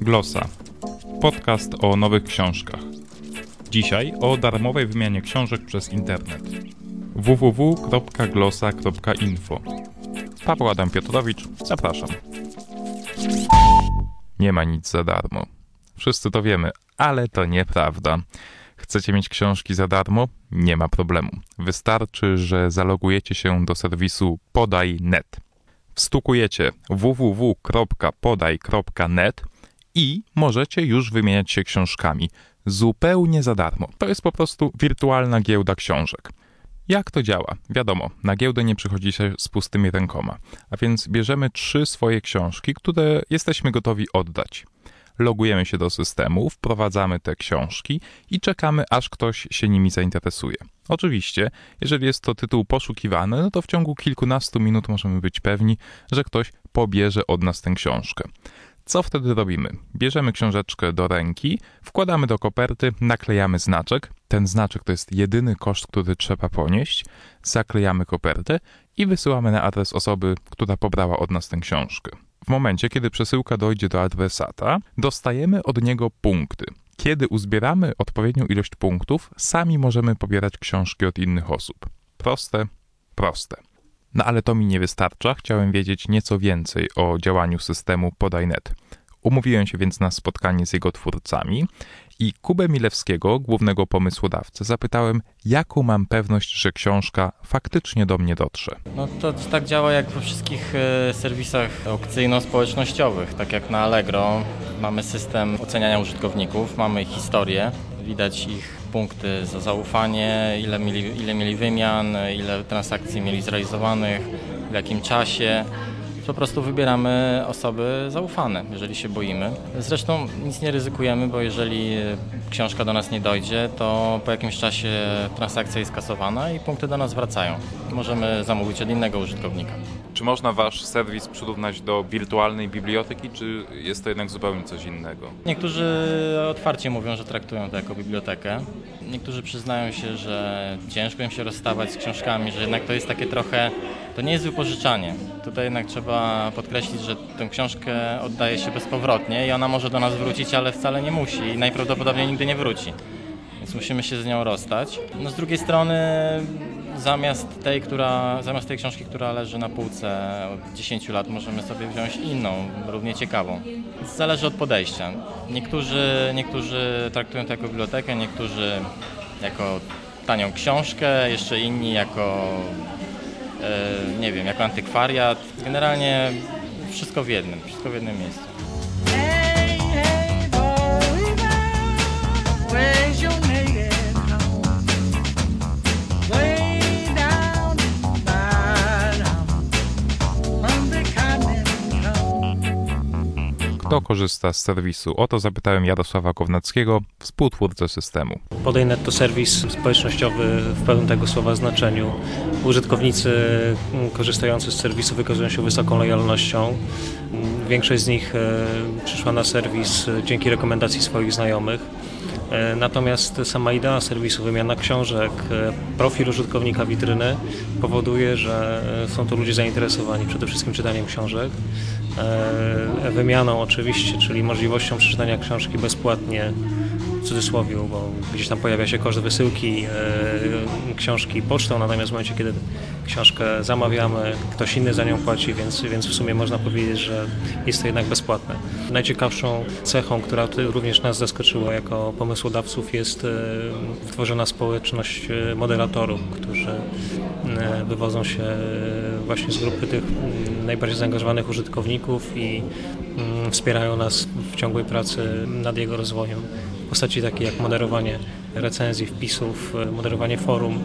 Glosa. Podcast o nowych książkach. Dzisiaj o darmowej wymianie książek przez internet. www.glosa.info. Paweł Adam Piotrowicz, zapraszam. Nie ma nic za darmo. Wszyscy to wiemy, ale to nieprawda. Chcecie mieć książki za darmo? Nie ma problemu. Wystarczy, że zalogujecie się do serwisu podaj.net. Wstukujecie www.podaj.net i możecie już wymieniać się książkami zupełnie za darmo. To jest po prostu wirtualna giełda książek. Jak to działa? Wiadomo, na giełdę nie przychodzi się z pustymi rękoma, a więc bierzemy trzy swoje książki, które jesteśmy gotowi oddać. Logujemy się do systemu, wprowadzamy te książki i czekamy, aż ktoś się nimi zainteresuje. Oczywiście, jeżeli jest to tytuł poszukiwany, no to w ciągu kilkunastu minut możemy być pewni, że ktoś pobierze od nas tę książkę. Co wtedy robimy? Bierzemy książeczkę do ręki, wkładamy do koperty, naklejamy znaczek. Ten znaczek to jest jedyny koszt, który trzeba ponieść. Zaklejamy kopertę i wysyłamy na adres osoby, która pobrała od nas tę książkę. Momencie, kiedy przesyłka dojdzie do adresata, dostajemy od niego punkty. Kiedy uzbieramy odpowiednią ilość punktów, sami możemy pobierać książki od innych osób. Proste, proste. No ale to mi nie wystarcza, chciałem wiedzieć nieco więcej o działaniu systemu Podajnet. Umówiłem się więc na spotkanie z jego twórcami i Kubę Milewskiego, głównego pomysłodawcę, zapytałem, jaką mam pewność, że książka faktycznie do mnie dotrze. No to tak działa jak we wszystkich e, serwisach aukcyjno-społecznościowych, tak jak na Allegro. Mamy system oceniania użytkowników, mamy historię, widać ich punkty za zaufanie, ile mieli, ile mieli wymian, ile transakcji mieli zrealizowanych, w jakim czasie. Po prostu wybieramy osoby zaufane, jeżeli się boimy. Zresztą nic nie ryzykujemy, bo jeżeli książka do nas nie dojdzie, to po jakimś czasie transakcja jest kasowana i punkty do nas wracają. Możemy zamówić od innego użytkownika. Czy można wasz serwis przyrównać do wirtualnej biblioteki, czy jest to jednak zupełnie coś innego? Niektórzy otwarcie mówią, że traktują to jako bibliotekę. Niektórzy przyznają się, że ciężko im się rozstawać z książkami, że jednak to jest takie trochę, to nie jest wypożyczanie. Tutaj jednak trzeba podkreślić, że tę książkę oddaje się bezpowrotnie i ona może do nas wrócić, ale wcale nie musi i najprawdopodobniej nigdy nie wróci. Więc musimy się z nią rozstać. No z drugiej strony zamiast tej, która, zamiast tej książki, która leży na półce od 10 lat, możemy sobie wziąć inną, równie ciekawą. Zależy od podejścia. Niektórzy, niektórzy traktują to jako bibliotekę, niektórzy jako tanią książkę, jeszcze inni jako, e, nie wiem, jako antykwariat. Generalnie wszystko w jednym, wszystko w jednym miejscu. Kto korzysta z serwisu? O to zapytałem Jarosława Kownackiego, współtwórcę systemu. Podejnet to serwis społecznościowy w pełnym tego słowa znaczeniu. Użytkownicy korzystający z serwisu wykazują się wysoką lojalnością. Większość z nich e, przyszła na serwis e, dzięki rekomendacji swoich znajomych. E, natomiast sama idea serwisu, wymiana książek, profil użytkownika witryny powoduje, że są to ludzie zainteresowani przede wszystkim czytaniem książek, wymianą oczywiście, czyli możliwością przeczytania książki bezpłatnie w cudzysłowie, bo gdzieś tam pojawia się koszt wysyłki e, książki pocztą, natomiast w momencie, kiedy książkę zamawiamy, ktoś inny za nią płaci, więc, więc w sumie można powiedzieć, że jest to jednak bezpłatne. Najciekawszą cechą, która również nas zaskoczyła jako pomysłodawców jest e, wytworzona społeczność e, moderatorów, którzy wywodzą się właśnie z grupy tych najbardziej zaangażowanych użytkowników i wspierają nas w ciągłej pracy nad jego rozwojem postaci takie jak moderowanie recenzji, wpisów, e, moderowanie forum,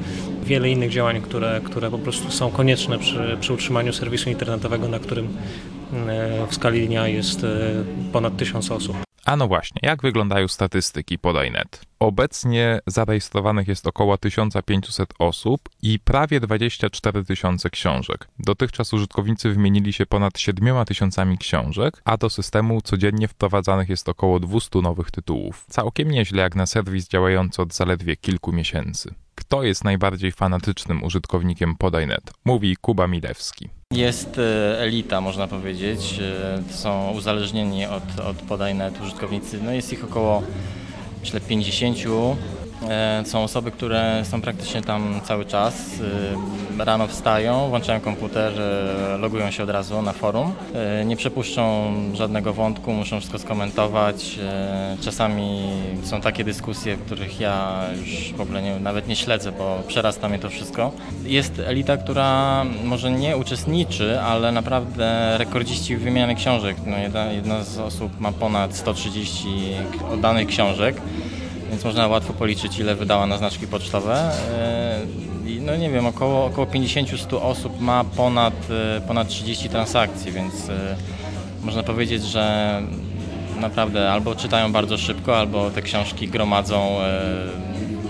wiele innych działań, które, które po prostu są konieczne przy, przy utrzymaniu serwisu internetowego, na którym e, w skali dnia jest e, ponad tysiąc osób. A no właśnie, jak wyglądają statystyki Podajnet? Obecnie zarejestrowanych jest około 1500 osób i prawie 24 tysiące książek. Dotychczas użytkownicy wymienili się ponad 7 tysiącami książek, a do systemu codziennie wprowadzanych jest około 200 nowych tytułów. Całkiem nieźle jak na serwis działający od zaledwie kilku miesięcy. Kto jest najbardziej fanatycznym użytkownikiem Podajnet? Mówi Kuba Milewski. Jest e, elita, można powiedzieć. E, są uzależnieni od, od podajnetu użytkownicy. No jest ich około, myślę, 50 E, są osoby, które są praktycznie tam cały czas. E, rano wstają, włączają komputer, e, logują się od razu na forum. Nie przepuszczą żadnego wątku, muszą wszystko skomentować. Czasami są takie dyskusje, których ja już w ogóle nie, nawet nie śledzę, bo przerasta mnie to wszystko. Jest elita, która może nie uczestniczy, ale naprawdę rekordziści w wymianie książek. No jedna, jedna z osób ma ponad 130 oddanych książek więc można łatwo policzyć, ile wydała na znaczki pocztowe. E, no nie wiem, około, około 50-100 osób ma ponad, e, ponad 30 transakcji, więc e, można powiedzieć, że naprawdę albo czytają bardzo szybko, albo te książki gromadzą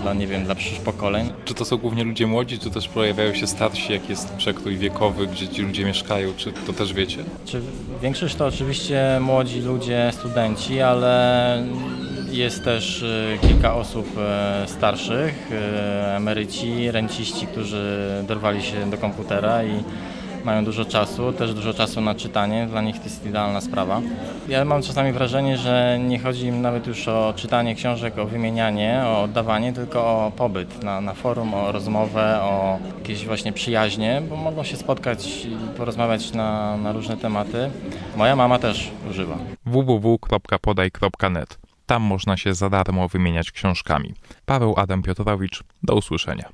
dla, nie wiem, dla przyszłych pokoleń. Czy to są głównie ludzie młodzi, czy też pojawiają się starsi, jak jest przekrój wiekowy, gdzie ci ludzie mieszkają, czy to też wiecie? Czy większość to oczywiście młodzi ludzie, studenci, ale jest też y, kilka osób e, starszych, e, emeryci, renciści, którzy dorwali się do komputera i mają dużo czasu, też dużo czasu na czytanie, dla nich to jest idealna sprawa. Ja mam czasami wrażenie, że nie chodzi im nawet już o czytanie książek, o wymienianie, o oddawanie, tylko o pobyt na, na forum, o rozmowę, o jakieś właśnie przyjaźnie, bo mogą się spotkać i porozmawiać na, na różne tematy. Moja mama też używa. www.podaj.net tam można się za darmo wymieniać książkami. Paweł Adam Piotrowicz, do usłyszenia.